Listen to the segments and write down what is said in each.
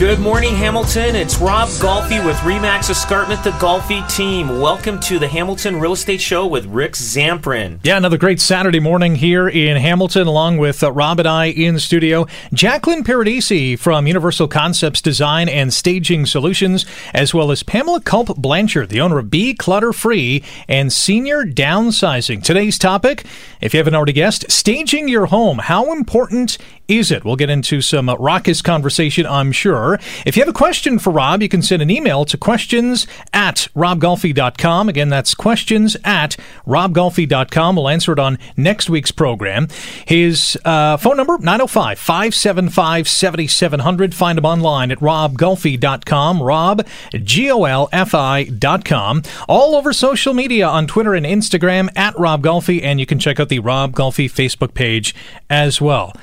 Good morning, Hamilton. It's Rob Golfi with Remax Escarpment, the Golfi team. Welcome to the Hamilton Real Estate Show with Rick Zamperin. Yeah, another great Saturday morning here in Hamilton, along with uh, Rob and I in studio. Jacqueline Paradisi from Universal Concepts Design and Staging Solutions, as well as Pamela Culp Blanchard, the owner of Be Clutter Free and Senior Downsizing. Today's topic, if you haven't already guessed, staging your home. How important is it? We'll get into some uh, raucous conversation, I'm sure. If you have a question for Rob, you can send an email to questions at robgolfi.com. Again, that's questions at robgolfi.com. We'll answer it on next week's program. His uh, phone number, 905 575 7700. Find him online at robgolfi.com. Rob, G O L F I.com. All over social media on Twitter and Instagram at Rob Golfi, and you can check out the Rob Golfi Facebook page as well.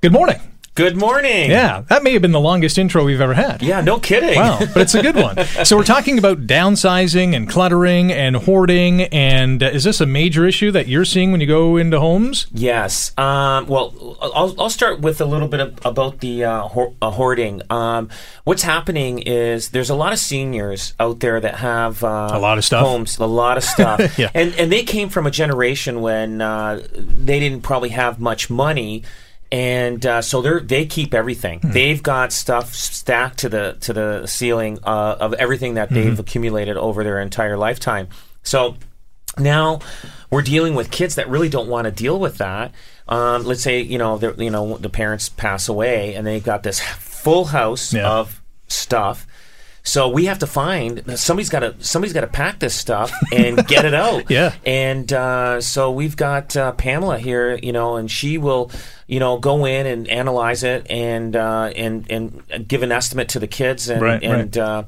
Good morning. Good morning. Yeah, that may have been the longest intro we've ever had. Yeah, no kidding. Wow, but it's a good one. so we're talking about downsizing and cluttering and hoarding. And uh, is this a major issue that you're seeing when you go into homes? Yes. Um, well, I'll, I'll start with a little bit of, about the uh, ho- uh, hoarding. Um, what's happening is there's a lot of seniors out there that have uh, A lot of stuff. homes, a lot of stuff, Yeah. and and they came from a generation when uh, they didn't probably have much money. And uh, so they they keep everything. Hmm. They've got stuff stacked to the to the ceiling uh, of everything that they've accumulated over their entire lifetime. So now we're dealing with kids that really don't want to deal with that. Um, let's say you know you know the parents pass away and they've got this full house Yeah. of stuff. So we have to find somebody's got to somebody's got to pack this stuff and get it out. Yeah. And uh, so we've got uh, Pamela here, you know, and she will, you know, go in and analyze it and uh, and and give an estimate to the kids and Right, and. right.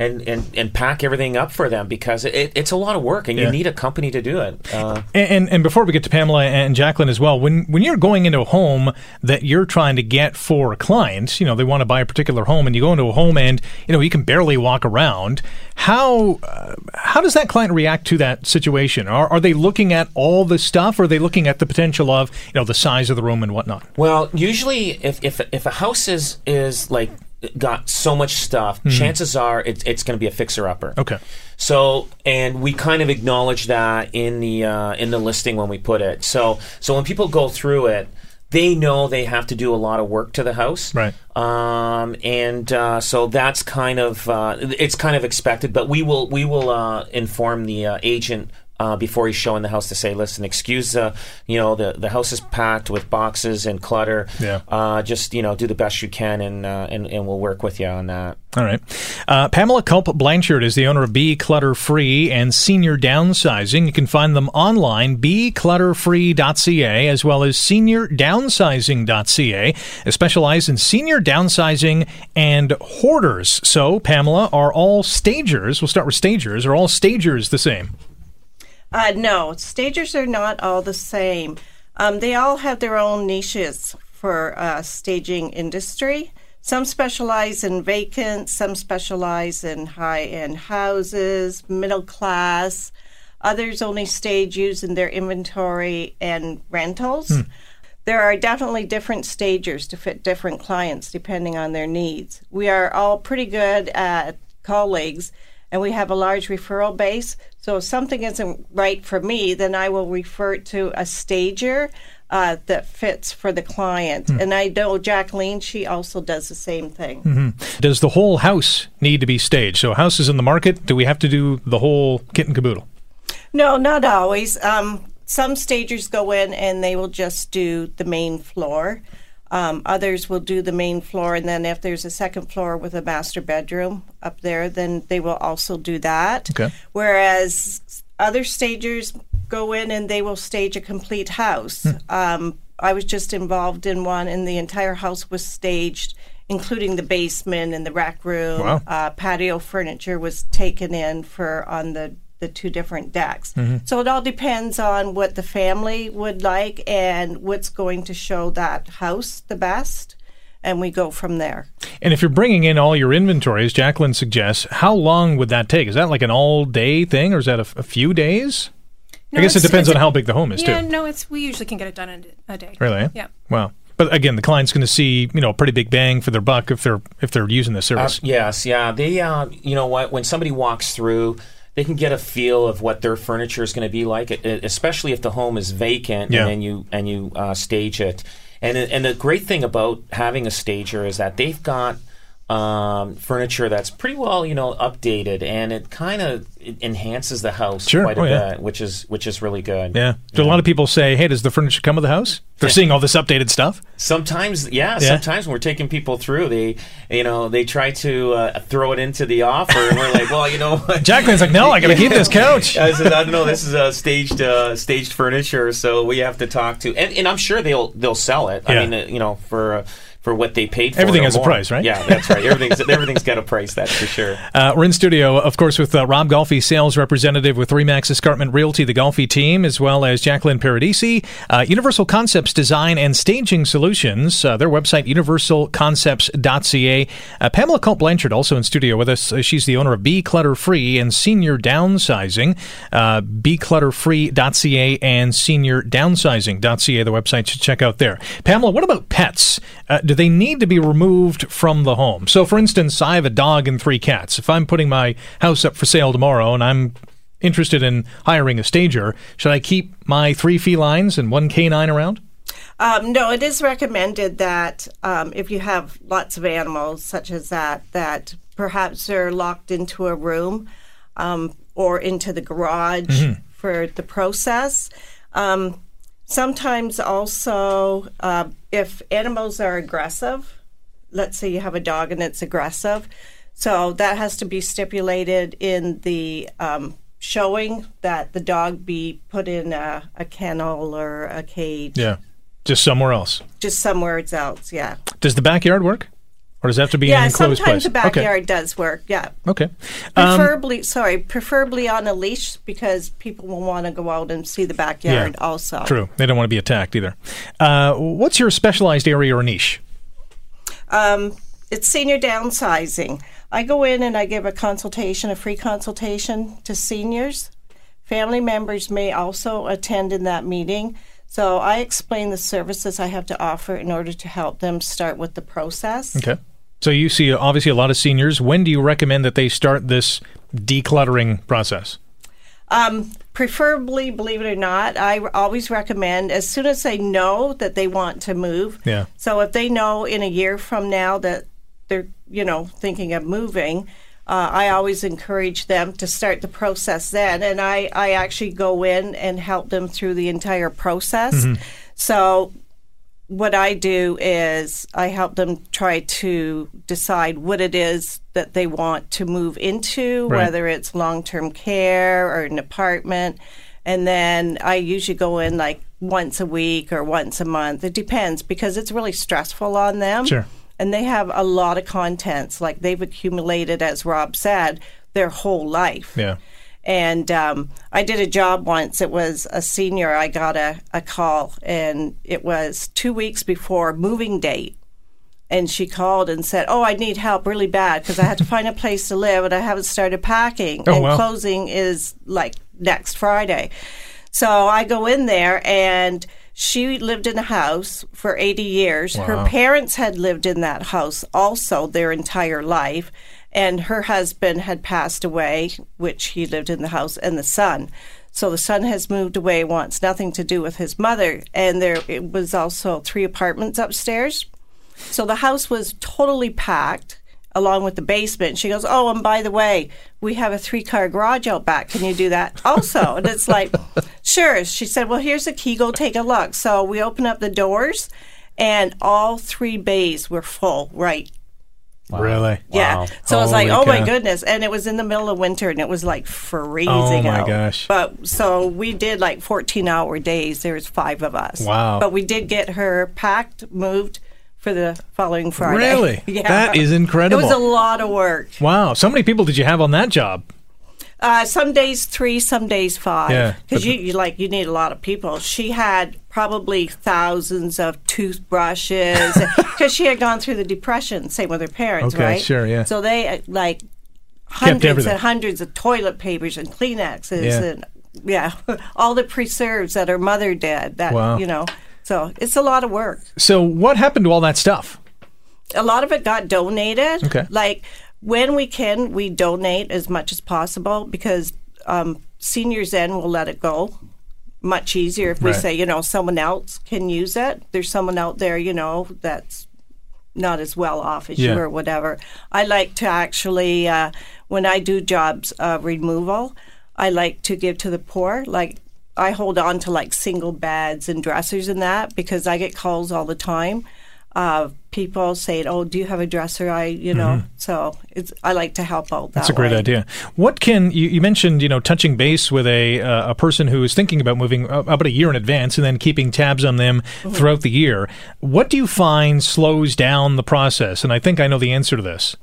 And, and, and pack everything up for them because it, it's a lot of work and Yeah. you need a company to do it. Uh, And, and and before we get to Pamela and Jacqueline as well, when when you're going into a home that you're trying to get for a client, you know they want to buy a particular home, and you go into a home and you know you can barely walk around. How uh, how does that client react to that situation? Are are they looking at all the stuff, or are they looking at the potential of you know the size of the room and whatnot? Well, usually, if if if a house is is like got so much stuff, chances are it's it's going to be a fixer upper. Mm-hmm. Okay. So, and we kind of acknowledge that in the uh, in the listing when we put it. So, so when people go through it, they know they have to do a lot of work to the house, Right. Um, and uh, so that's kind of uh, it's kind of expected. But we will we will uh, inform the uh, agent. Uh, before he's showing the house to say, listen, excuse the, you know, the, the house is packed with boxes and clutter. Yeah. Uh, just, you know, do the best you can and, uh, and, and we'll work with you on that. All right. Uh, Pamela Culp Blanchard is the owner of Be Clutter Free and Senior Downsizing. You can find them online, beclutterfree.ca, as well as seniordownsizing.ca. They specialize in senior downsizing and hoarders. So, Pamela, are all stagers, we'll start with stagers, are all stagers the same? Uh, no, stagers are not all the same. Um, they all have their own niches for uh, staging industry. Some specialize in vacant, some specialize in high end houses, middle class. Others only stage using their inventory and rentals. There are definitely different stagers to fit different clients depending on their needs. We are all pretty good at colleagues and we have a large referral base. So if something isn't right for me, then I will refer to a stager uh, that fits for the client. And I know Jacqueline, she also does the same thing. Does the whole house need to be staged? So, a house is in the market. Do we have to do the whole kit and caboodle? No, not always. Um, some stagers go in and they will just do the main floor. Um, others will do the main floor, and then if there's a second floor with a master bedroom up there, then they will also do that. Okay. Whereas other stagers go in and they will stage a complete house. Um, I was just involved in one, and the entire house was staged, including the basement and the rec room. Wow. Uh, patio furniture was taken in for on the the two different decks. So it all depends on what the family would like and what's going to show that house the best, and we go from there. And if you're bringing in all your inventories, Jacqueline suggests, how long would that take? Is that like an all day thing or is that a, a few days? No, I guess it depends on how big the home is, Yeah, too. no, it's we usually can get it done in a day. Really? Yeah. Wow. But again, the client's going to see, you know, a pretty big bang for their buck if they're if they're using this Uh, service. yes, yeah. They, uh, you know what? When somebody walks through, they can get a feel of what their furniture is going to be like, especially if the home is vacant Yeah. and you and you uh, stage it. And and the great thing about having a stager is that they've got um, furniture that's pretty well, you know, updated, and it kind of enhances the house Sure. quite a Oh, yeah. bit, which is which is really good. yeah. Do a lot of people say, "Hey, does the furniture come with the house?" They're seeing all this updated stuff. Sometimes, yeah, Yeah. Sometimes when we're taking people through, they, you know, they try to uh, throw it into the offer, and we're like, well, you know. Jacqueline's like, "No, I got to keep this couch." I said, I don't know. This is a staged, uh, staged furniture, so we have to talk to, and, and I'm sure they'll they'll sell it. Yeah. I mean, uh, you know, for uh, for what they paid for. Everything has a price, right? Yeah, that's right. Everything's everything's got a price. That's for sure. Uh, we're in studio, of course, with uh, Rob Golfi, sales representative with Remax Escarpment Realty, the Golfi team, as well as Jacqueline Paradisi, uh, Universal Concepts Design and Staging Solutions. Uh, their website, universalconcepts.ca. Uh, Pamela Culp Blanchard, also in studio with us. Uh, she's the owner of Be Clutter Free and Senior Downsizing. Uh, BeClutterFree.ca and SeniorDownsizing.ca, the website to check out there. Pamela, what about pets? Do they need to be removed from the home? So, for instance, I have a dog and three cats. If I'm putting my house up for sale tomorrow and I'm interested in hiring a stager, should I keep my three felines and one canine around? Um, no, it is recommended that um, if you have lots of animals such as that, that perhaps they're locked into a room um, or into the garage for the process. Um, sometimes also, uh, if animals are aggressive, let's say you have a dog and it's aggressive, so that has to be stipulated in the um, showing that the dog be put in a, a kennel or a cage Yeah. Just somewhere else. just somewhere else. Yeah, Does the backyard work? Or does it have to be yeah. an enclosed Sometimes place? the backyard does work. Yeah, Okay. okay. Um, preferably. sorry, preferably on a leash because people will want to go out and see the backyard Yeah, also. True. They don't want to be attacked either. Uh, what's your specialized area or niche? Um, it's senior downsizing. I go in and I give a consultation, a free consultation to seniors. Family members may also attend in that meeting. So I explain the services I have to offer in order to help them start with the process. Okay. So you see obviously a lot of seniors. When do you recommend that they start this decluttering process? Um, preferably, believe it or not, I always recommend as soon as they know that they want to move. Yeah. So if they know in a year from now that they're, you know, thinking of moving, uh, I always encourage them to start the process then. And I, I actually go in and help them through the entire process. So what I do is I help them try to decide what it is that they want to move into, Right. whether it's long term care or an apartment. And then I usually go in like once a week or once a month. It depends because it's really stressful on them. Sure. And they have a lot of contents. Like they've accumulated, as Rob said, their whole life. Yeah. And um, I did a job once. It was a senior. I got a, a call, and it was two weeks before moving date. And she called and said, Oh, I need help really bad because I had to find a place to live and I haven't started packing. Oh, and wow. closing is like next Friday. So I go in there and she lived in a house for 80 years. Wow. Her parents had lived in that house also their entire life. And her husband had passed away, which he lived in the house, and the son. So the son has moved away, wants nothing to do with his mother. And there it was also three apartments upstairs. So the house was totally packed along with the basement. She goes, Oh, and by the way, we have a three car garage out back. Can you do that also? and it's like, Sure. She said, Well, here's the key. Go take a look. So we open up the doors, and all three bays were full, right? Really? Yeah. Wow. So I was like, Holy oh my goodness. And it was in the middle of winter and it was like freezing Oh, my out. gosh. But so we did like 14 hour days. There was five of us. Wow. But we did get her packed, moved for the following Friday. Really? yeah. That is incredible. It was a lot of work. Wow. So many people did you have on that job? Uh, some days three, some days Yeah, five. Because but- you, you like you need a lot of people. She had probably thousands of toothbrushes because she had gone through the depression. Same with her parents, Okay, right? sure, yeah. So they uh, like hundreds and hundreds of toilet papers and Kleenexes Yeah. and yeah, all the preserves that her mother did. That Wow. you know. So it's a lot of work. So what happened to all that stuff? a lot of it got donated. Okay. Like when we can, we donate as much as possible because um, seniors then will let it go much easier if we Right. say, you know, someone else can use it. There's someone out there, you know, that's not as well off as Yeah. you or whatever. I like to actually, uh, when I do jobs uh, removal, I like to give to the poor. Like I hold on to like single beds and dressers and that because I get calls all the time. Uh, people say, "Oh, do you have a dresser?" I, you know, so it's I like to help out. That Mm-hmm. That's a great way. idea. What can you, you mentioned? You know, touching base with a uh, a person who is thinking about moving about a year in advance and then keeping tabs on them Mm-hmm. throughout the year. What do you find slows down the process? And I think I know the answer to this.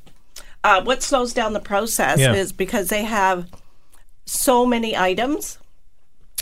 uh, what slows down the process Yeah. is because they have so many items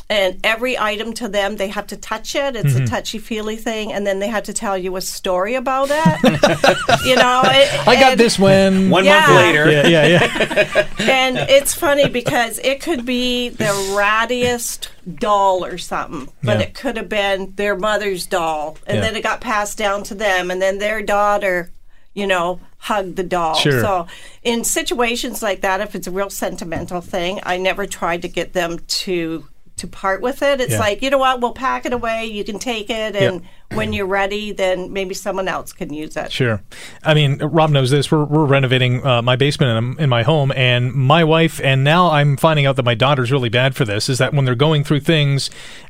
and every item to them they have to touch it it's Mm-hmm. a touchy feely thing and then they have to tell you a story about it you know it, I got this when. One Yeah. month later, yeah, yeah, yeah. and it's funny because it could be the rattiest doll or something, but Yeah. it could have been their mother's doll, and Yeah. then it got passed down to them, and then their daughter, you know, hugged the doll. Sure. So in situations like that, if it's a real sentimental thing, I never tried to get them to to part with it. It's Yeah. like, you know what, we'll pack it away, you can take it, and when you're ready, then maybe someone else can use it. Sure. I mean, Rob knows this. We're, we're renovating uh, my basement in, in my home, and my wife, and now I'm finding out that my daughter's really bad for this, is that when they're going through things,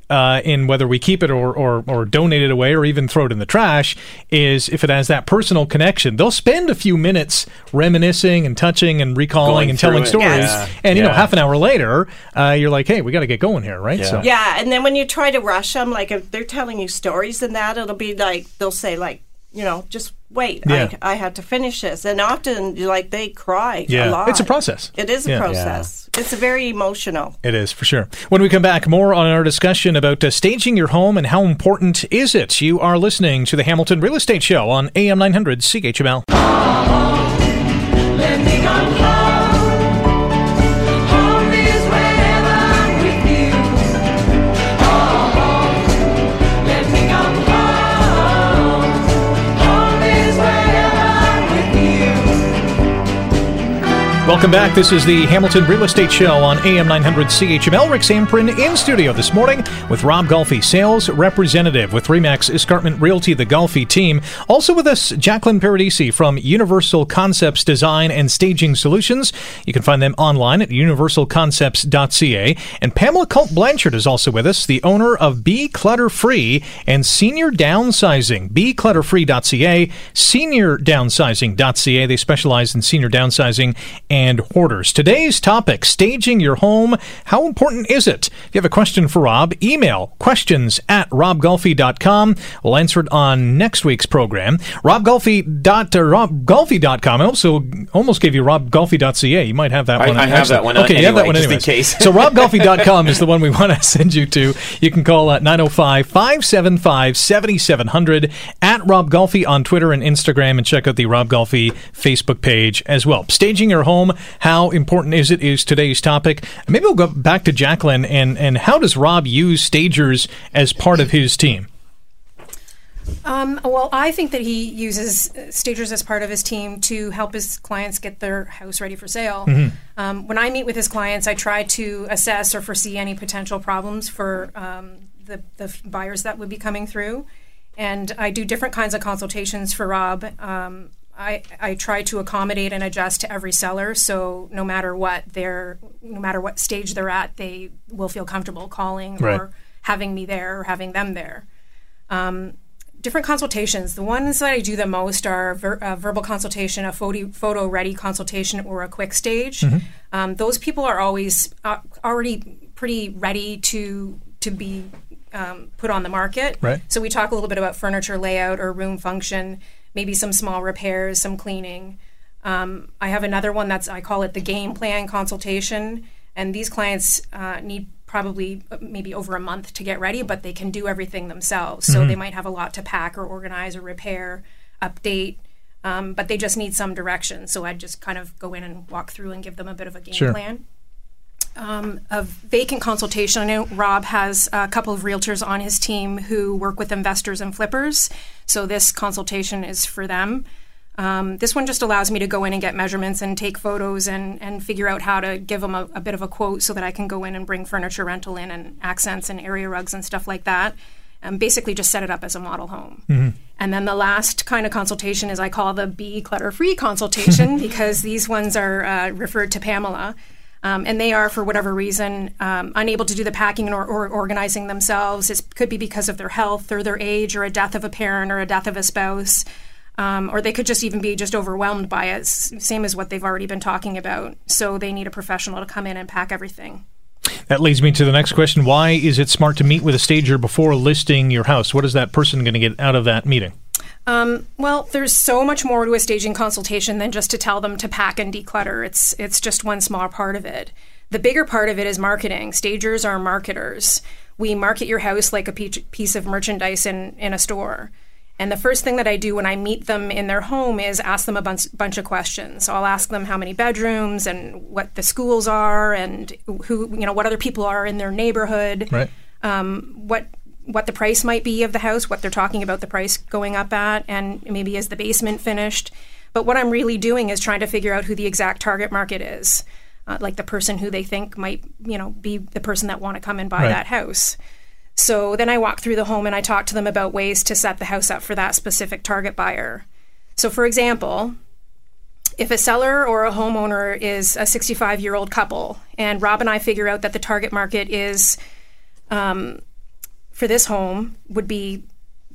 uh, in whether we keep it or, or, or donate it away or even throw it in the trash, is if it has that personal connection, they'll spend a few minutes reminiscing and touching and recalling Going and telling it. stories. Yeah. And, you know, half an hour later, uh, you're like, hey, we got to get going here, right? Yeah. So, Yeah, and then when you try to rush them, like if they're telling you stories and that, it'll be like they'll say like, you know, just wait, Yeah. I, I have to finish this, and often like they cry Yeah. a lot. It's a process. It is a Yeah. process. It's very emotional. It is for sure. When we come back, more on our discussion about uh, staging your home and how important is it. You are listening to the Hamilton Real Estate Show on AM 900 CHML. Welcome back. This is the Hamilton Real Estate Show on AM 900 CHML. Rick Zamperin in studio this morning with Rob Golfi, sales representative with Remax Escarpment Realty, the Golfi team. Also with us, Jacqueline Paradisi from Universal Concepts Design and Staging Solutions. You can find them online at universalconcepts.ca. And Pamela Culp Blanchard is also with us, the owner of Be Clutter Free and Senior Downsizing. BeClutterFree.ca, SeniorDownsizing.ca. They specialize in senior downsizing and hoarders. Today's topic, staging your home. How important is it? If you have a question for Rob, email questions at robgolfi.com. We'll answer it on next week's program. Dot, uh. I also almost gave you robgolfi.ca. You might have that I- one. I have that one, uh, Okay, you have that one just in case. So robgolfi.com is the one we want to send you to. You can call at 905-575-7700 at Rob Golfi on Twitter and Instagram and check out the Rob Golfi Facebook page as well. Staging your home, how important is it is today's topic. Maybe we'll go back to Jacqueline and, and how does Rob use stagers as part of his team? Um, well, I think that he uses stagers as part of his team to help his clients get their house ready for sale. Um, when I meet with his clients, I try to assess or foresee any potential problems for um, the, the buyers that would be coming through. And I do different kinds of consultations for Rob. Um, I, I try to accommodate and adjust to every seller, so no matter what they're, no matter what stage they're at, they will feel comfortable calling Right. or having me there or having them there different consultations. The ones that I do the most are ver- a verbal consultation, a photo, photo ready consultation, or a quick stage. Um, those people are always uh, already pretty ready to to be um, put on the market. Right. So we talk a little bit about furniture layout or room function, maybe some small repairs, some cleaning. Um, I have another one that's I call it the game plan consultation, and these clients uh, need probably uh, maybe over a month to get ready, but they can do everything themselves. So they might have a lot to pack or organize or repair, update, um, but they just need some direction. So I'd just kind of go in and walk through and give them a bit of a game Sure. plan. Um, a vacant consultation. I know Rob has a couple of realtors on his team who work with investors and flippers, so this consultation is for them. Um, this one just allows me to go in and get measurements and take photos and, and figure out how to give them a, a bit of a quote so that I can go in and bring furniture rental in and accents and area rugs and stuff like that. And basically just set it up as a model home. And then the last kind of consultation is I call the be clutter free consultation because these ones are uh, referred to Pamela. Um, and they are, for whatever reason, um, unable to do the packing or, or organizing themselves. It could be because of their health or their age or a death of a parent or a death of a spouse. Um, or they could just even be just overwhelmed by it, same as what they've already been talking about. So they need a professional to come in and pack everything. That leads me to the next question. Why is it smart to meet with a stager before listing your house? What is that person going to get out of that meeting? Um, well, there's so much more to a staging consultation than just to tell them to pack and declutter. It's it's just one small part of it. The bigger part of it is marketing. Stagers are marketers. We market your house like a piece of merchandise in, in a store. And the first thing that I do when I meet them in their home is ask them a bunch, bunch of questions. I'll ask them how many bedrooms and what the schools are and who, you know, what other people are in their neighborhood Right. um, what what the price might be of the house, what they're talking about the price going up at, and maybe is the basement finished. But what I'm really doing is trying to figure out who the exact target market is, uh, like the person who they think might, you know, be the person that want to come and buy Right. that house. So then I walk through the home and I talk to them about ways to set the house up for that specific target buyer. So, for example, if a seller or a homeowner is a 65 year old couple, and Rob and I figure out that the target market is um, for this home would be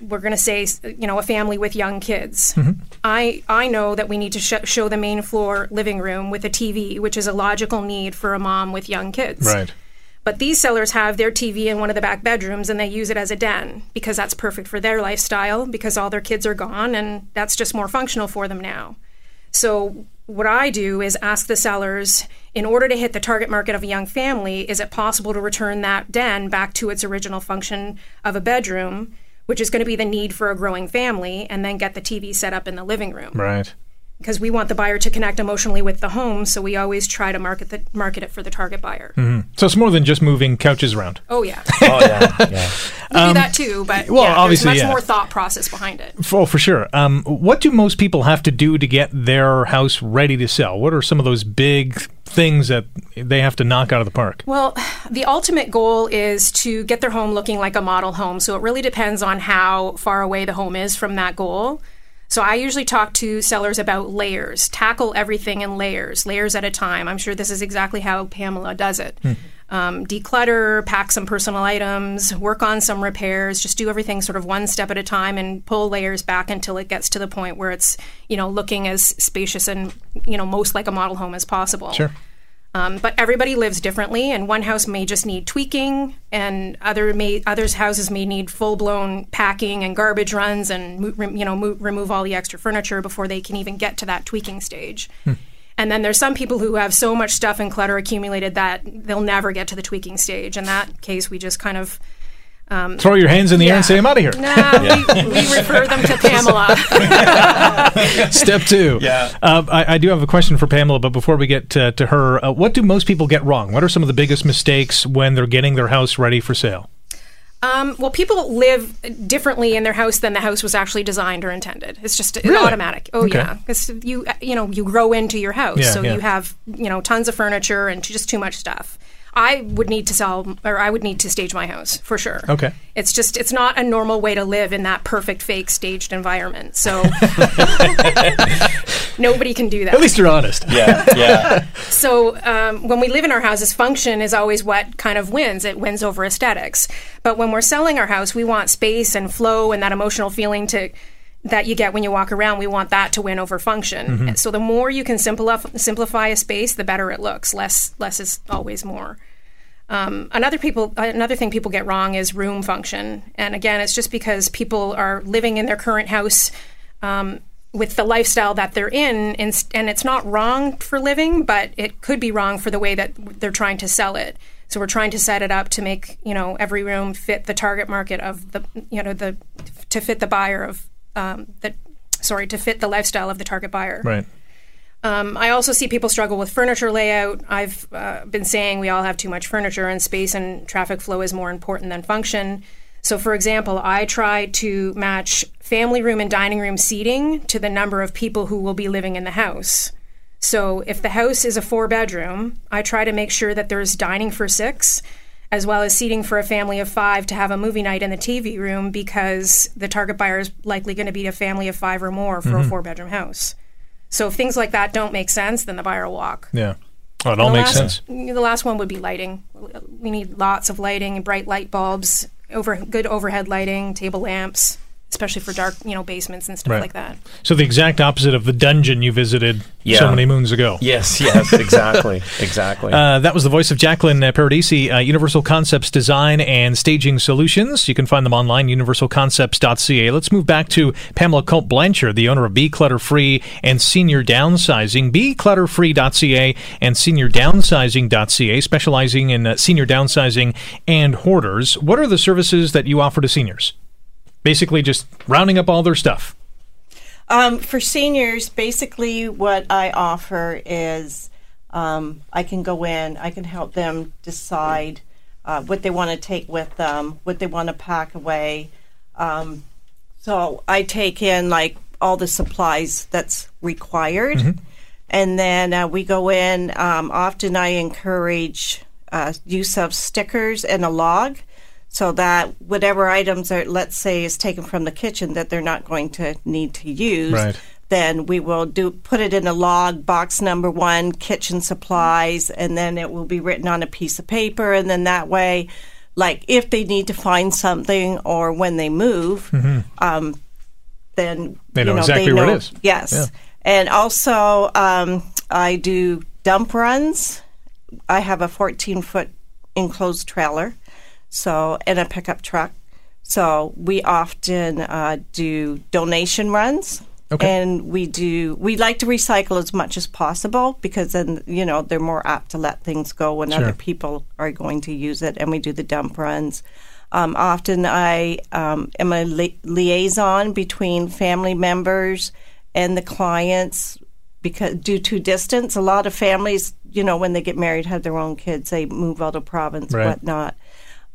we're going to say you know a family with young kids mm-hmm. i i know that we need to sh- show the main floor living room with a tv which is a logical need for a mom with young kids Right. but these sellers have their TV in one of the back bedrooms and they use it as a den because that's perfect for their lifestyle because all their kids are gone and that's just more functional for them now. So, what I do is ask the sellers in order to hit the target market of a young family, is it possible to return that den back to its original function of a bedroom, which is going to be the need for a growing family, and then get the TV set up in the living room? Right. Because we want the buyer to connect emotionally with the home, so we always try to market the market it for the target buyer. So it's more than just moving couches around. Oh yeah. Oh yeah, yeah. We do that too, but Um, well, yeah, obviously, there's much yeah. more thought process behind it. Oh, for sure. Um, what do most people have to do to get their house ready to sell? What are some of those big things that they have to knock out of the park? Well, the ultimate goal is to get their home looking like a model home. So it really depends on how far away the home is from that goal. So I usually talk to sellers about layers, tackle everything in layers, layers at a time. I'm sure this is exactly how Pamela does it. Um, declutter, pack some personal items, work on some repairs, just do everything sort of one step at a time and pull layers back until it gets to the point where it's, you know, looking as spacious and, you know, most like a model home as possible. Sure. Um, but everybody lives differently, and one house may just need tweaking, and other may others houses may need full blown packing and garbage runs, and you know mo- remove all the extra furniture before they can even get to that tweaking stage. And then there's some people who have so much stuff and clutter accumulated that they'll never get to the tweaking stage. In that case, we just kind of Throw your hands in the air and say, I'm out of here. nah, we, we refer them to Pamela. Step two. Yeah. Uh, I, I do have a question for Pamela, but before we get to, to her, uh, what do most people get wrong? What are some of the biggest mistakes when they're getting their house ready for sale? Um, well, people live differently in their house than the house was actually designed or intended. It's just Really? automatic. Oh Okay. yeah, because you you know you grow into your house, Yeah, so yeah. you have you know tons of furniture and just too much stuff. I would need to sell or I would need to stage my house for sure. Okay. It's just it's not a normal way to live in that perfect fake staged environment. So nobody can do that. At least you're honest. Yeah, yeah. So um, when we live in our houses, function is always what kind of wins. It wins over aesthetics. But when we're selling our house, we want space and flow and that emotional feeling to that you get when you walk around. We want that to win over function. So the more you can simplify simplify a space, the better it looks. Less less is always more. Um, another people another thing people get wrong is room function, and again, it's just because people are living in their current house. Um, with the lifestyle that they're in, and, and it's not wrong for living, but it could be wrong for the way that they're trying to sell it. So we're trying to set it up to make you know every room fit the target market of the you know the to fit the buyer of um, the sorry to fit the lifestyle of the target buyer. Right. Um, I also see people struggle with furniture layout. I've uh, been saying we all have too much furniture, and space and traffic flow is more important than function. So, for example, I try to match family room and dining room seating to the number of people who will be living in the house. So, if the house is a four bedroom, I try to make sure that there's dining for six, as well as seating for a family of five to have a movie night in the TV room because the target buyer is likely going to be a family of five or more for a mm-hmm. four bedroom house. So if things like that don't make sense, then the buyer will walk. Yeah. Oh, it all makes last, sense. The last one would be lighting. We need lots of lighting and bright light bulbs, over good overhead lighting, table lamps, especially for dark, you know, basements and stuff Right. like that. So the exact opposite of the dungeon you visited so many moons ago. yes, yes, exactly, exactly. Uh, that was the voice of Jacqueline uh, Paradisi, uh, Universal Concepts Design and Staging Solutions. You can find them online, universalconcepts.ca. Let's move back to Pamela Culp Blanchard, the owner of Be Clutter Free and Senior Downsizing. BeClutterFree.ca and SeniorDownsizing.ca, specializing in uh, senior downsizing and hoarders. What are the services that you offer to seniors? Basically, just rounding up all their stuff. Um, for seniors, basically, what I offer is um, I can go in, I can help them decide uh, what they want to take with them, what they want to pack away. Um, so I take in like all the supplies that's required, and then uh, we go in. Um, often I encourage uh, use of stickers and a log so that whatever items are, let's say, is taken from the kitchen that they're not going to need to use, Right. then we will do put it in a log, box number one, kitchen supplies, and then it will be written on a piece of paper, and then that way, like if they need to find something or when they move, um, then Mm-hmm. They know you exactly they where it know- is. Yes, Yeah. and also um, I do dump runs. I have a 14 foot enclosed trailer, so and a pickup truck. So we often uh, do donation runs. Okay. And we do. We like to recycle as much as possible because then you know they're more apt to let things go when Sure. other people are going to use it. And we do the dump runs. Um, often I um, am a li- liaison between family members and the clients because due to distance, a lot of families, you know, when they get married, have their own kids, they move out of province, Right. whatnot.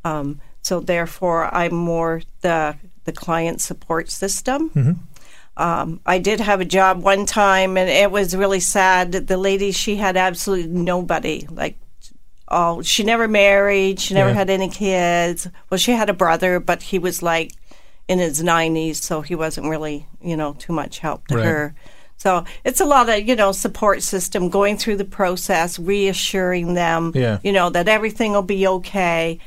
Um, so therefore, I'm more the the client support system. Um, I did have a job one time, and it was really sad. The lady, she had absolutely nobody. Like, oh, she never married. She never Yeah. had any kids. Well, she had a brother, but he was like in his 90s, so he wasn't really, you know, too much help to Right. her. So it's a lot of, you know, support system going through the process, reassuring them, Yeah. you know, that everything will be okay.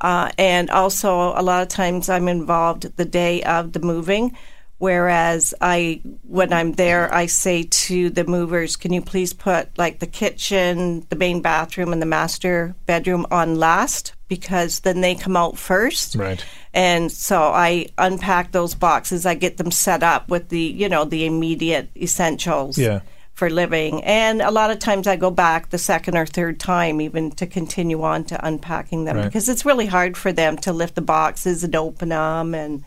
Uh, and also, a lot of times I'm involved the day of the moving. Whereas I, when I'm there, I say to the movers, "Can you please put like the kitchen, the main bathroom, and the master bedroom on last because then they come out first. Right. And so I unpack those boxes. I get them set up with the, you know, the immediate essentials Yeah. For living. Mm. And a lot of times I go back the second or third time even to continue on to unpacking them Right. because it's really hard for them to lift the boxes and open them and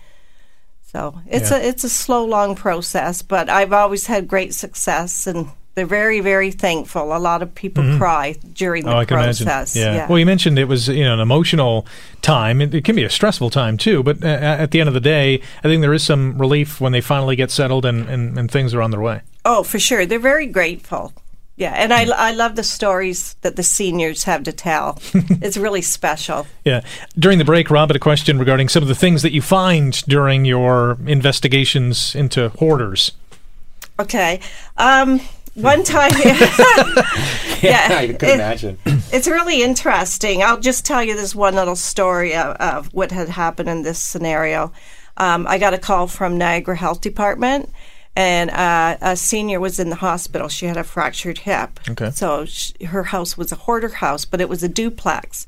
so it's Yeah. a it's a slow long process, but I've always had great success and they're very very thankful. A lot of people cry during the Oh, I can process. imagine. Yeah. Well, you mentioned it was you know an emotional time. It, it can be a stressful time too. But uh, at the end of the day, I think there is some relief when they finally get settled and, and, and things are on their way. Oh, for sure. They're very grateful. Yeah, and I, I love the stories that the seniors have to tell. it's really special. Yeah. During the break, Rob had a question regarding some of the things that you find during your investigations into hoarders. Okay. Um, one time, yeah, I could it- imagine. it's really interesting. I'll just tell you this one little story of, of what had happened in this scenario. Um, I got a call from Niagara Health Department, and uh, a senior was in the hospital. She had a fractured hip. Okay. So sh her house was a hoarder house, but it was a duplex.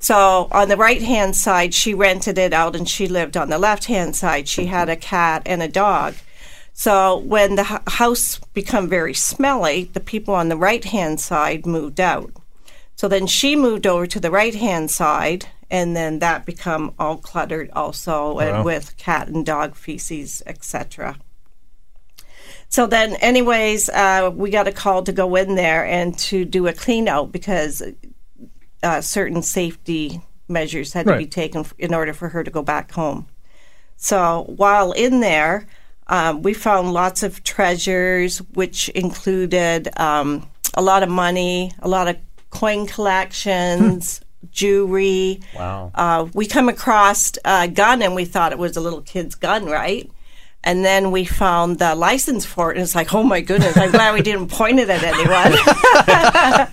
So on the right hand side, she rented it out, and she lived on the left hand side. She had a cat and a dog. So when the house become very smelly, the people on the right hand side moved out. So then she moved over to the right hand side, and then that become all cluttered also, Wow. and with cat and dog feces, etc. So then, anyways, uh, we got a call to go in there and to do a clean out because uh, certain safety measures had to be taken in order for her to go back home. So while in there, um, we found lots of treasures, which included um, a lot of money, a lot of coin collections, jewelry. Wow. Uh, we come across a gun and we thought it was a little kid's gun, right? And then we found the license for it, and it's like, oh my goodness! I'm glad we didn't point it at anyone.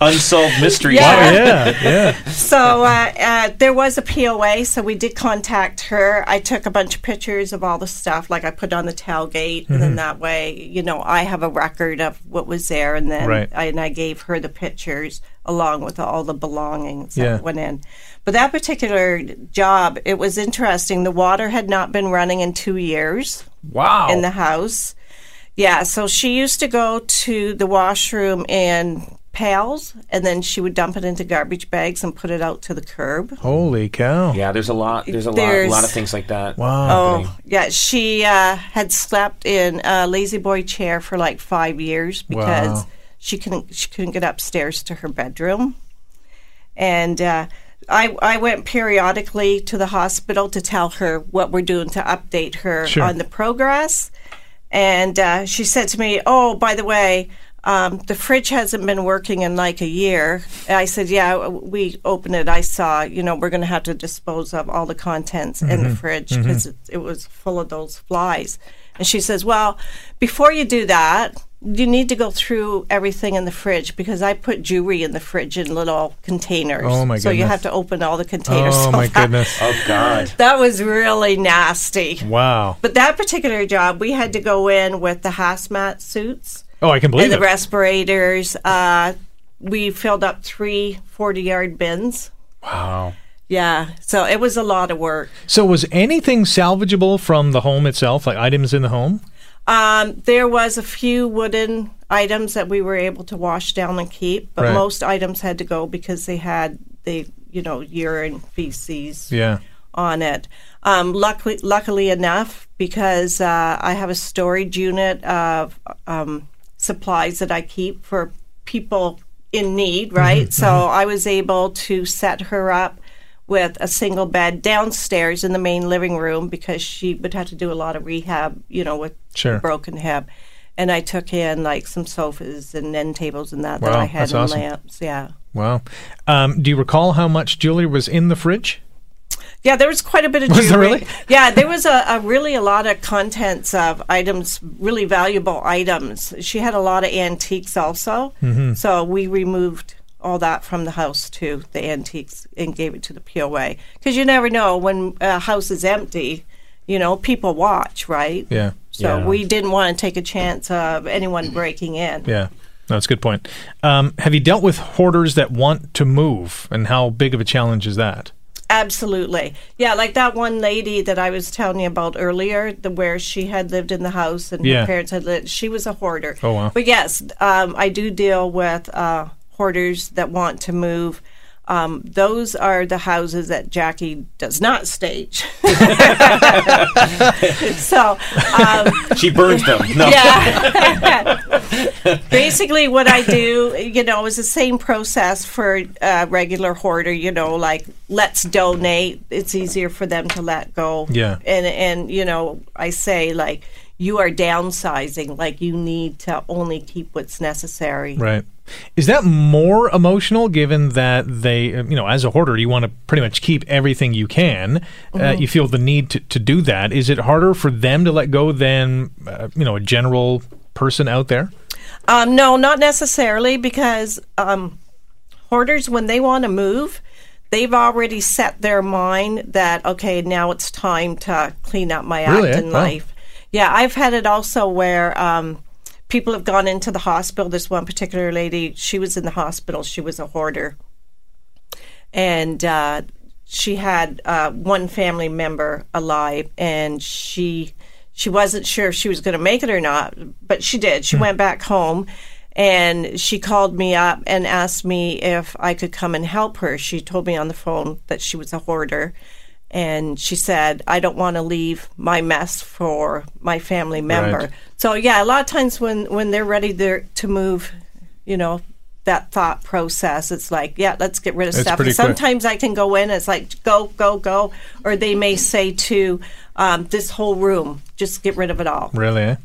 Unsolved mystery. Yeah. Oh, yeah, yeah. So uh, uh, there was a POA, so we did contact her. I took a bunch of pictures of all the stuff, like I put on the tailgate, and Mm-hmm. then that way, you know, I have a record of what was there, and then Right. I, and I gave her the pictures along with all the belongings Yeah. that went in. But that particular job, it was interesting. The water had not been running in two years Wow. in the house. Yeah, so she used to go to the washroom in pails, and then she would dump it into garbage bags and put it out to the curb. Holy cow. Yeah, there's a lot. There's a lot, a lot of things like that. Wow. happening. Oh, yeah, she uh, had slept in a lazy boy chair for like five years because Wow. She couldn't she couldn't get upstairs to her bedroom, and. Uh, I, I went periodically to the hospital to tell her what we're doing to update her Sure. on the progress. And uh, she said to me, Oh, by the way, um, the fridge hasn't been working in like a year. And I said, Yeah, we opened it. I saw, you know, we're going to have to dispose of all the contents in the fridge because it, it was full of those flies. And she says, Well, before you do that, you need to go through everything in the fridge because I put jewelry in the fridge in little containers. Oh, my goodness! So you have to open all the containers. Oh, So my that- goodness. Oh God. That was really nasty. Wow. But that particular job, we had to go in with the hazmat suits Oh, I can believe and the respirators. Uh, we filled up three 40 yard bins. Wow. Yeah, so it was a lot of work. So, was anything salvageable from the home itself, like items in the home? Um, there was a few wooden items that we were able to wash down and keep, but Right. most items had to go because they had the you know urine feces Yeah. on it. Um, luckily, luckily enough, because uh, I have a storage unit of um, supplies that I keep for people in need, right? So I was able to set her up with a single bed downstairs in the main living room because she would have to do a lot of rehab, you know, with Sure. a broken hip. And I took in like some sofas and end tables and that that I had and awesome. lamps. Yeah. Wow. Um, do you recall how much jewelry was in the fridge? Yeah, there was quite a bit of Was there jewelry. really? Yeah, there was a, a really a lot of contents of items, really valuable items. She had a lot of antiques also, Mm-hmm. so we removed all that from the house to the antiques, and gave it to the POA because you never know when a house is empty. You know, people watch, right? Yeah. So Yeah. we didn't want to take a chance of anyone breaking in. Yeah. No, that's a good point. Um, have you dealt with hoarders that want to move, and how big of a challenge is that? Absolutely. Yeah, like that one lady that I was telling you about earlier, the where she had lived in the house and Yeah. her parents had lived. She was a hoarder. Oh, wow. But yes, um, I do deal with uh, hoarders that want to move. Um, those are the houses that Jackie does not stage. so, um, She burns them. No. yeah. Basically, what I do, you know, is the same process for a regular hoarder. You know, like let's donate. It's easier for them to let go. Yeah. And and you know, I say like you are downsizing. Like you need to only keep what's necessary. Right. Is that more emotional given that they, uh, you know, as a hoarder, you want to pretty much keep everything you can? Uh, Mm-hmm. you feel the need to, to do that. Is it harder for them to let go than, uh, you know, a general person out there? Um, no, not necessarily because um, hoarders, when they want to move, they've already set their mind that, okay, now it's time to clean up my act eh? in Wow. life. Yeah, I've had it also where um, people have gone into the hospital. This one particular lady, she was in the hospital, she was a hoarder. And uh, she had uh, one family member alive, and she she wasn't sure if she was going to make it or not, but she did. She went back home, and she called me up and asked me if I could come and help her. She told me on the phone that she was a hoarder, and she said, "I don't want to leave my mess for my family member." Right. So yeah, a lot of times when when they're ready to to move, you know. That thought process, it's like, yeah, let's get rid of It's stuff. pretty And quick. sometimes I can go in, it's like, go, go, go. Or they may say to um, this whole room, just get rid of it all. Really? Eh?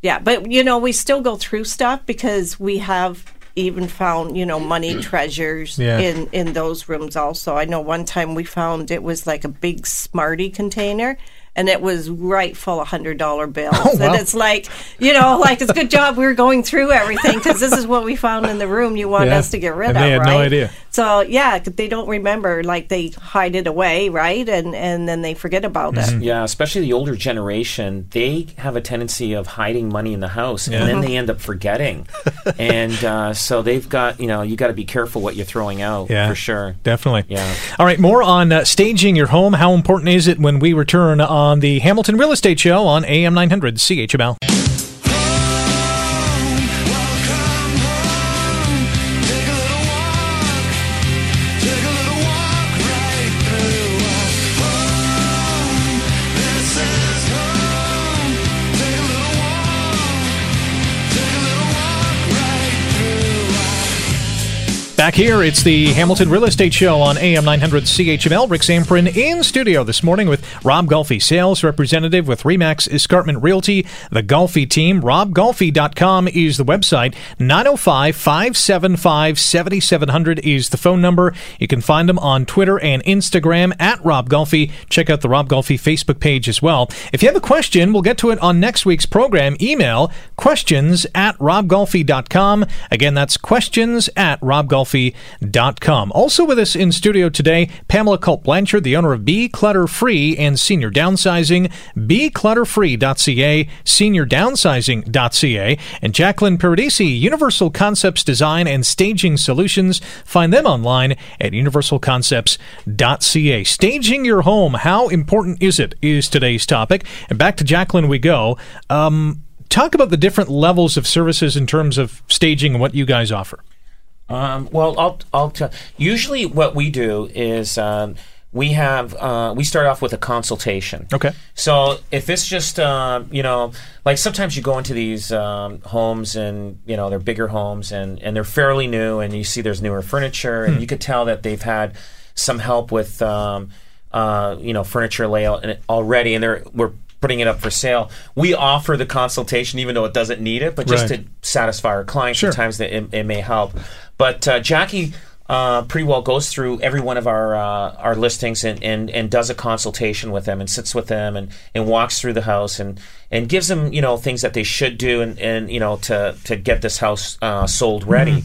Yeah, but you know, we still go through stuff because we have even found, you know, money treasures Yeah. in in those rooms also. I know one time we found it was like a big smarty container and it was right full of hundred dollar bills. Oh, wow. And it's like, you know, like it's a good job we were going through everything because this is what we found in the room you want Yeah. us to get rid And of, they had right? no idea. So yeah, they don't remember. Like they hide it away, right? And and then they forget about Mm-hmm. it. Yeah, especially the older generation, they have a tendency of hiding money in the house, Yeah. and then they end up forgetting. and uh, so they've got, you know, you got to be careful what you're throwing out Yeah. for sure. Definitely. Yeah. All right, more on uh, staging your home. How important is it when we return on the Hamilton Real Estate Show on AM 900 CHML? Back here, it's the Hamilton Real Estate Show on AM 900 CHML. Rick Zamperin in studio this morning with Rob Golfi, sales representative with Remax Escarpment Realty, the Golfi team. RobGolfi.com is the website. 905 575 7700 is the phone number. You can find them on Twitter and Instagram at Rob Golfi. Check out the Rob Golfi Facebook page as well. If you have a question, we'll get to it on next week's program. Email questions at robgolfi.com. Again, that's questions at robgolfi.com. Also with us in studio today, Pamela Culp Blanchard, the owner of Be Clutter Free and Senior Downsizing, beclutterfree.ca, seniordownsizing.ca, and Jacqueline Paradisi, Universal Concepts Design and Staging Solutions. Find them online at universalconcepts.ca. Staging your home, how important is it, is today's topic. And back to Jacqueline we go. Um, talk about the different levels of services in terms of staging and what you guys offer. Um, well, I'll, I'll tell. Usually, what we do is um, we have uh, we start off with a consultation. Okay. So if it's just uh, you know, like sometimes you go into these um, homes and you know they're bigger homes and and they're fairly new and you see there's newer furniture and you could tell that they've had some help with um, uh, you know furniture layout and already and they're we're putting it up for sale. We offer the consultation even though it doesn't need it, but just Right. to satisfy our clients. Sure. Sometimes it, it may help. But uh, Jackie uh, pretty well goes through every one of our uh, our listings and, and, and does a consultation with them and sits with them and, and walks through the house and, and gives them you know things that they should do and, and you know to to get this house uh, sold ready.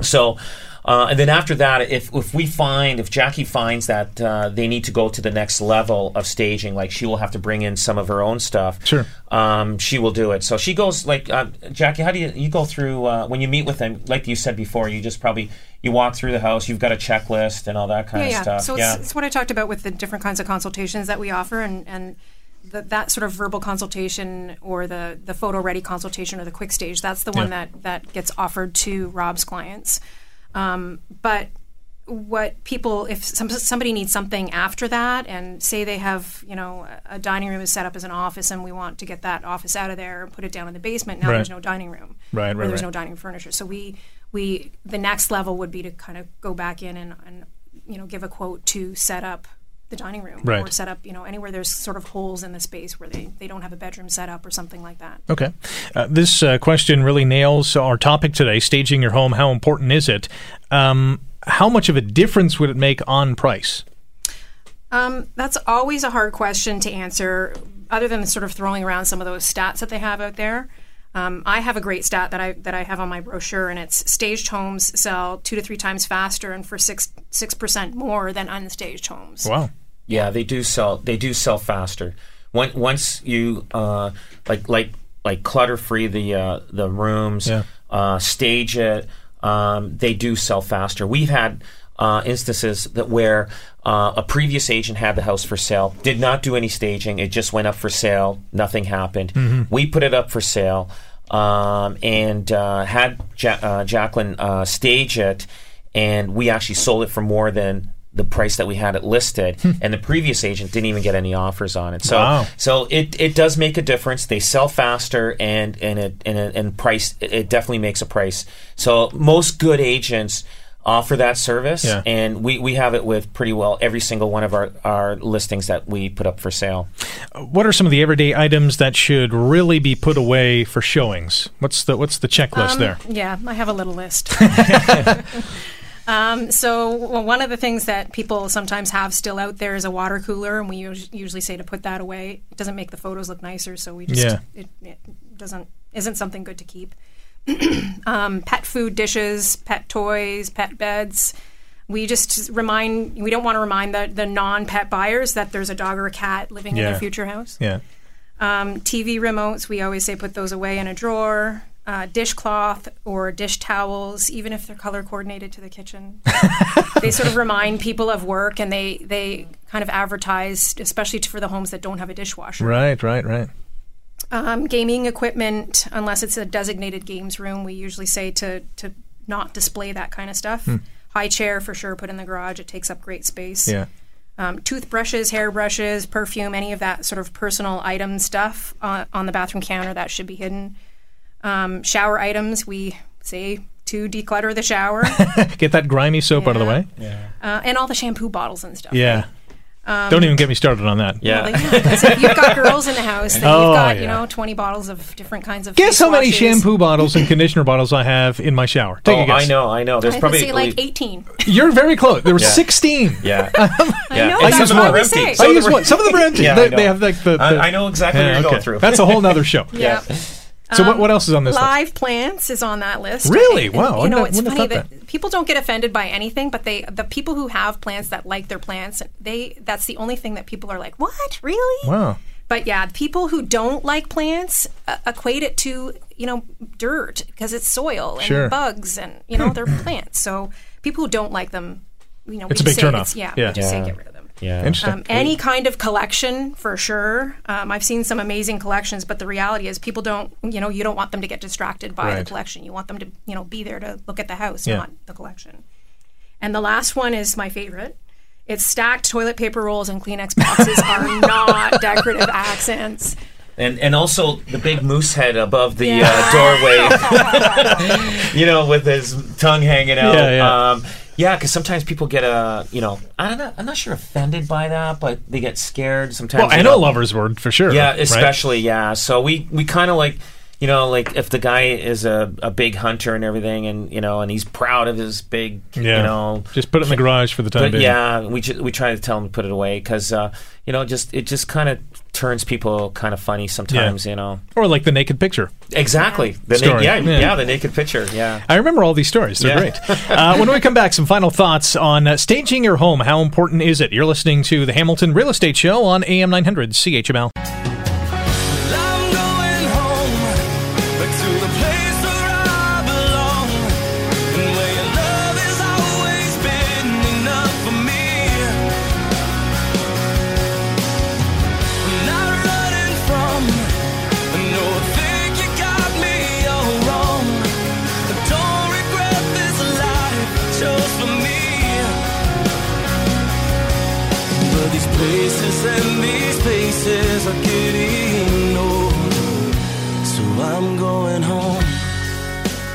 So, uh, and then after that, if if we find if Jackie finds that uh, they need to go to the next level of staging, like she will have to bring in some of her own stuff. Sure. Um, she will do it. So she goes like uh, Jackie. How do you you go through uh, when you meet with them? Like you said before, you just probably you walk through the house. You've got a checklist and all that kind yeah, of yeah. stuff. So it's, yeah. it's what I talked about with the different kinds of consultations that we offer, and and the, that sort of verbal consultation or the the photo ready consultation or the quick stage. That's the one Yeah. that that gets offered to Rob's clients. Um, but what people if some, somebody needs something after that and say they have you know a dining room is set up as an office and we want to get that office out of there and put it down in the basement now Right. there's no dining room Right, right, there's right. no dining furniture so we we the next level would be to kind of go back in and, and you know give a quote to set up the dining room Right. or set up, you know, anywhere there's sort of holes in the space where they, they don't have a bedroom set up or something like that. Okay. Uh, this uh, question really nails our topic today staging your home. How important is it? Um, how much of a difference would it make on price? Um, that's always a hard question to answer, other than sort of throwing around some of those stats that they have out there. Um, I have a great stat that I that I have on my brochure, and it's staged homes sell two to three times faster and for six six percent more than unstaged homes. Wow. Yeah, they do sell. They do sell faster. Once once you uh, like like like clutter free the uh, the rooms, Yeah. uh, stage it. Um, they do sell faster. We've had uh, instances that where uh, a previous agent had the house for sale, did not do any staging. It just went up for sale. Nothing happened. We put it up for sale um, and uh, had ja- uh, Jacqueline uh, stage it, and we actually sold it for more than the price that we had it listed. and the previous agent didn't even get any offers on it. So, Wow. so it, it does make a difference. They sell faster, and and it and, it, and price it definitely makes a price. So most good agents offer that service, Yeah. and we, we have it with pretty well every single one of our, our listings that we put up for sale. What are some of the everyday items that should really be put away for showings? What's the what's the checklist Um, there? Yeah, I have a little list. um, so well, one of the things that people sometimes have still out there is a water cooler, and we us- usually say to put that away. It doesn't make the photos look nicer, so we just Yeah. it, it doesn't isn't something good to keep. um, pet food dishes, pet toys, pet beds. We just remind we don't want to remind the, the non-pet buyers that there's a dog or a cat living in their future house. Yeah. Um, TV remotes, we always say put those away in a drawer. Uh, dishcloth or dish towels, even if they're color coordinated to the kitchen. they sort of remind people of work and they, they kind of advertise, especially for the homes that don't have a dishwasher. Right, right, right. Um, gaming equipment, unless it's a designated games room, we usually say to, to not display that kind of stuff. High chair for sure, put in the garage. It takes up great space Yeah. um, toothbrushes, hairbrushes, perfume, any of that sort of personal item stuff uh, on the bathroom counter that should be hidden. Um, shower items, we say to declutter the shower, Get that grimy soap out of the way. uh, and all the shampoo bottles and stuff. Yeah. Um, Don't even get me started on that. Yeah. Well, yeah, 'cause if you've got girls in the house, then Oh, you've got you know twenty bottles of different kinds of. Guess how many washes. shampoo bottles and conditioner bottles I have in my shower? Take oh, a guess. I know, I know. There's I probably say like eighteen. You're very close. There were Yeah. 16. Yeah, I know, And that's some what of them I are would empty. say. Some I of use them are- what? Some of them are empty. Yeah, they, they have like the. the I, I know exactly Yeah, what you're okay. going through. That's a whole nother show. Yeah. So what, what else is on this list? Live plants is on that list. Really? And, Wow, I You know, wouldn't it's funny wouldn't that, people don't get offended by anything, but they the people who have plants that like their plants, they that's the only thing that people are like, "What? Really?" Wow. But yeah, people who don't like plants uh, equate it to you know dirt because it's soil and Sure. bugs and you know they're plants. So people who don't like them, you know, It's a big say turnoff. it's- Yeah, Yeah. we just Yeah. say get rid of them. Yeah. Interesting. Um, any kind of collection for sure. Um, I've seen some amazing collections, but the reality is people don't, you know, you don't want them to get distracted by Right. the collection. You want them to, you know, be there to look at the house, Yeah. not the collection. And the last one is my favorite. It's stacked toilet paper rolls and Kleenex boxes are not decorative accents. And and also the big moose head above the Yeah. uh, doorway, you know, with his tongue hanging out. Yeah, yeah. Um, yeah, because sometimes people get uh, you know, I don't know, I'm not sure offended by that, but they get scared sometimes. Well, I know lovers word for sure. Yeah, right? especially yeah. So we we kind of like. You know, like if the guy is a, a big hunter and everything, and you know, and he's proud of his big, Yeah. you know, Just put it in the garage for the time but being. yeah, we ju- we try to tell him to put it away because uh, you know, just it just kind of turns people kind of funny sometimes. You know, Or like the naked picture. exactly. The na- yeah, Yeah. yeah, the naked picture. Yeah. I remember all these stories. They're Yeah. great. Uh, when we come back, some final thoughts on uh, staging your home. How important is it? You're listening to the Hamilton Real Estate Show on AM 900 CHML.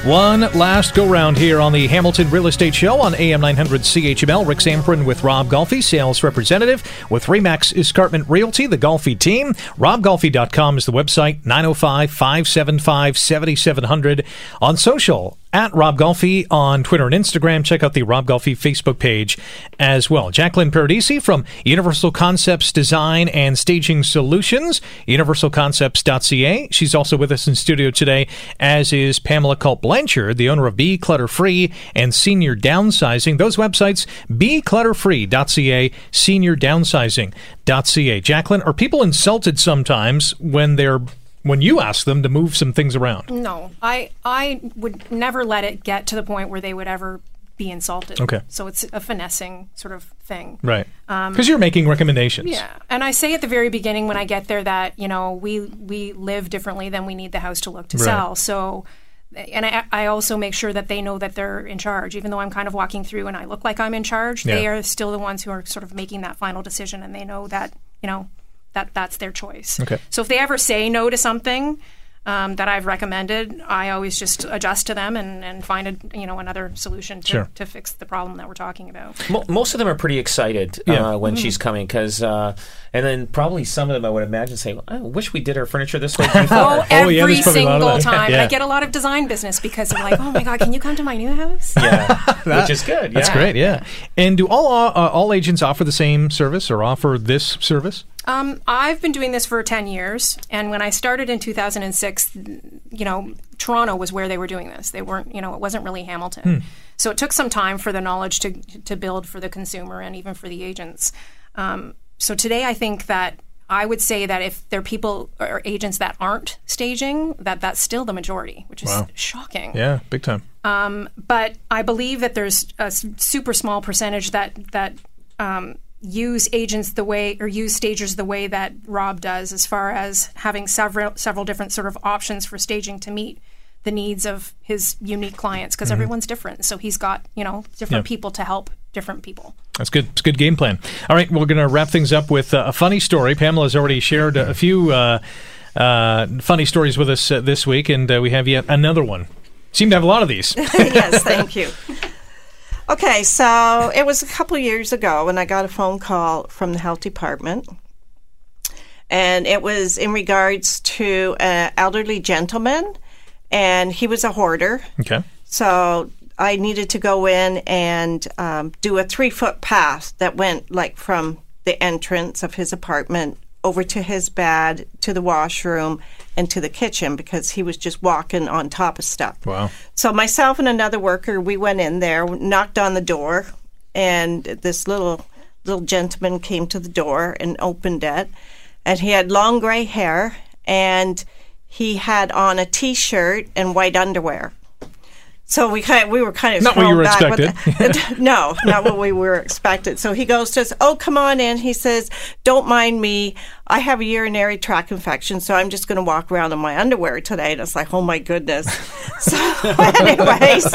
One last go round here on the Hamilton Real Estate Show on AM 900 CHML. Rick Zamperin with Rob Golfi, sales representative with Remax Escarpment Realty, the Golfi team. RobGolfi.com is the website, 905 575 7700. On social, at Rob Golfi on Twitter and Instagram. Check out the Rob Golfi Facebook page as well. Jacqueline Paradisi from Universal Concepts Design and Staging Solutions, universalconcepts.ca. She's also with us in studio today, as is Pamela Culp Blanchard, the owner of Be Clutter Free and Senior Downsizing. Those websites, beclutterfree.ca, seniordownsizing.ca. Jacqueline, are people insulted sometimes when they're when you ask them to move some things around? No, I I would never let it get to the point where they would ever be insulted. Okay. So it's a finessing sort of thing. Right. Um, because you're making recommendations. Yeah, and I say at the very beginning when I get there that you know we we live differently than we need the house to look to Right. sell. So, and I, I also make sure that they know that they're in charge, even though I'm kind of walking through and I look like I'm in charge. They are still the ones who are sort of making that final decision, and they know that you know that that's their choice. Okay. So if they ever say no to something. Um, that I've recommended, I always just adjust to them and, and find a you know another solution to, Sure. to fix the problem that we're talking about. Mo- most of them are pretty excited Yeah. uh, when she's coming because, uh, and then probably some of them I would imagine saying, "I wish we did our furniture this way before." Oh, Oh, yeah, every there's probably a lot of single time. Yeah. I get a lot of design business because they're like, "Oh my god, can you come to my new house?" yeah, which is good. That's great, yeah. And do all uh, all agents offer the same service or offer this service? Um, I've been doing this for ten years, and when I started in 2006, you know, Toronto was where they were doing this. They weren't, you know, it wasn't really Hamilton. So it took some time for the knowledge to to build for the consumer and even for the agents. Um, so today, I think that. I would say that if there are people or agents that aren't staging, that that's still the majority, which is Wow. shocking. Yeah, big time. but I believe that there's a super small percentage that that um, use agents the way or use stagers the way that Rob does, as far as having several several different sort of options for staging to meet the needs of his unique clients because everyone's different. So he's got you know different Yeah. people to help different people. That's good. It's a good game plan. All right, we're going to wrap things up with uh, a funny story. Pamela's already shared a, a few uh, uh, funny stories with us uh, this week, and uh, we have yet another one. Seem to have a lot of these. yes, thank you. Okay, so it was a couple of years ago when I got a phone call from the health department. And it was in regards to an elderly gentleman, and he was a hoarder. okay. So I needed to go in and um, do a three foot path that went like from the entrance of his apartment over to his bed, to the washroom, and to the kitchen because he was just walking on top of stuff. Wow. So myself and another worker, we went in there, knocked on the door, and this little little gentleman came to the door and opened it, and he had long gray hair and he had on a t-shirt and white underwear. So we kind we were kind of Not what you were back expected. the- no, not what we were expected. So he goes to us, "Oh, come on in." He says, "Don't mind me. I have a urinary tract infection, so I'm just going to walk around in my underwear today." And it's like, "Oh my goodness." so, anyways,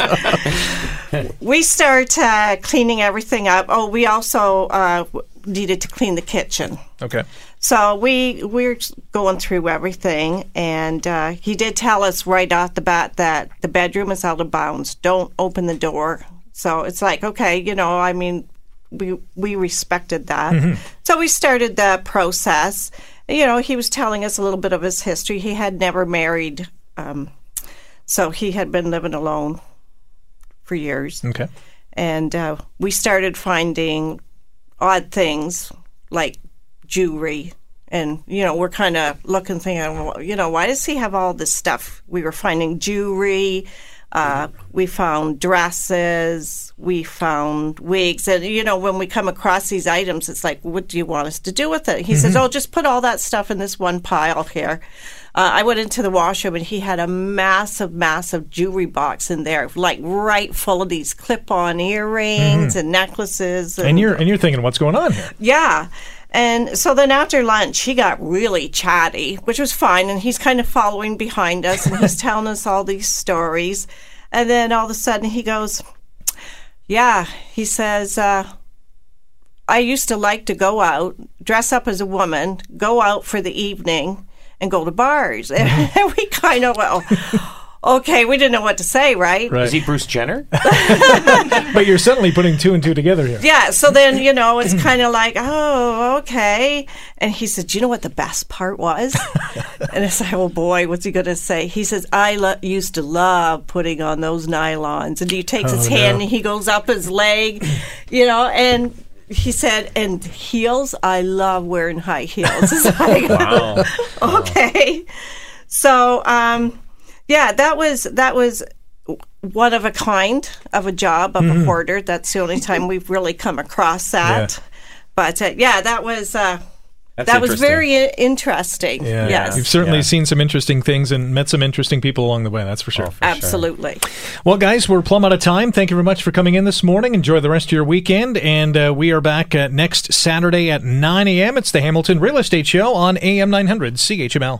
we start uh, cleaning everything up. Oh, we also uh, needed to clean the kitchen. Okay. So we we're going through everything, and uh, he did tell us right off the bat that the bedroom is out of bounds. Don't open the door. So it's like, okay, you know, I mean, we we respected that. So we started the process. You know, he was telling us a little bit of his history. He had never married, um, so he had been living alone for years Okay. and uh, we started finding odd things like jewelry and you know we're kind of looking thinking well, you know why does he have all this stuff we were finding jewelry uh, we found dresses we found wigs and you know when we come across these items it's like what do you want us to do with it he says oh just put all that stuff in this one pile here uh, I went into the washroom and he had a massive, massive jewelry box in there, like right full of these clip-on earrings and necklaces. And you're and you're thinking, what's going on here? yeah. And so then after lunch, he got really chatty, which was fine. And he's kind of following behind us and he's telling us all these stories. And then all of a sudden he goes, Yeah, he says, uh, I used to like to go out, dress up as a woman, go out for the evening, and go to bars. And we kind of, well, okay, we didn't know what to say, right? Right. Is he Bruce Jenner? But you're suddenly putting two and two together here. Yeah, so then, you know, it's kind of like, oh, okay. And he said, Do you know what the best part was? and I said, Oh boy, what's he going to say? He says, I lo- used to love putting on those nylons. And he takes his Oh, hand and he goes up his leg, you know, and he said, And heels, I love wearing high heels. It's like, Wow. okay. So, um, yeah, that was that was one of a kind of a job of a hoarder. That's the only time we've really come across that. Yeah. But uh, yeah, that was uh, That's that was very interesting. Yeah. Yes, You've certainly Yeah. seen some interesting things and met some interesting people along the way, that's for sure. Oh, for sure. absolutely. Well, guys, we're plumb out of time. Thank you very much for coming in this morning. Enjoy the rest of your weekend. And uh, we are back uh, next Saturday at 9 a.m. It's the Hamilton Real Estate Show on AM 900 CHML.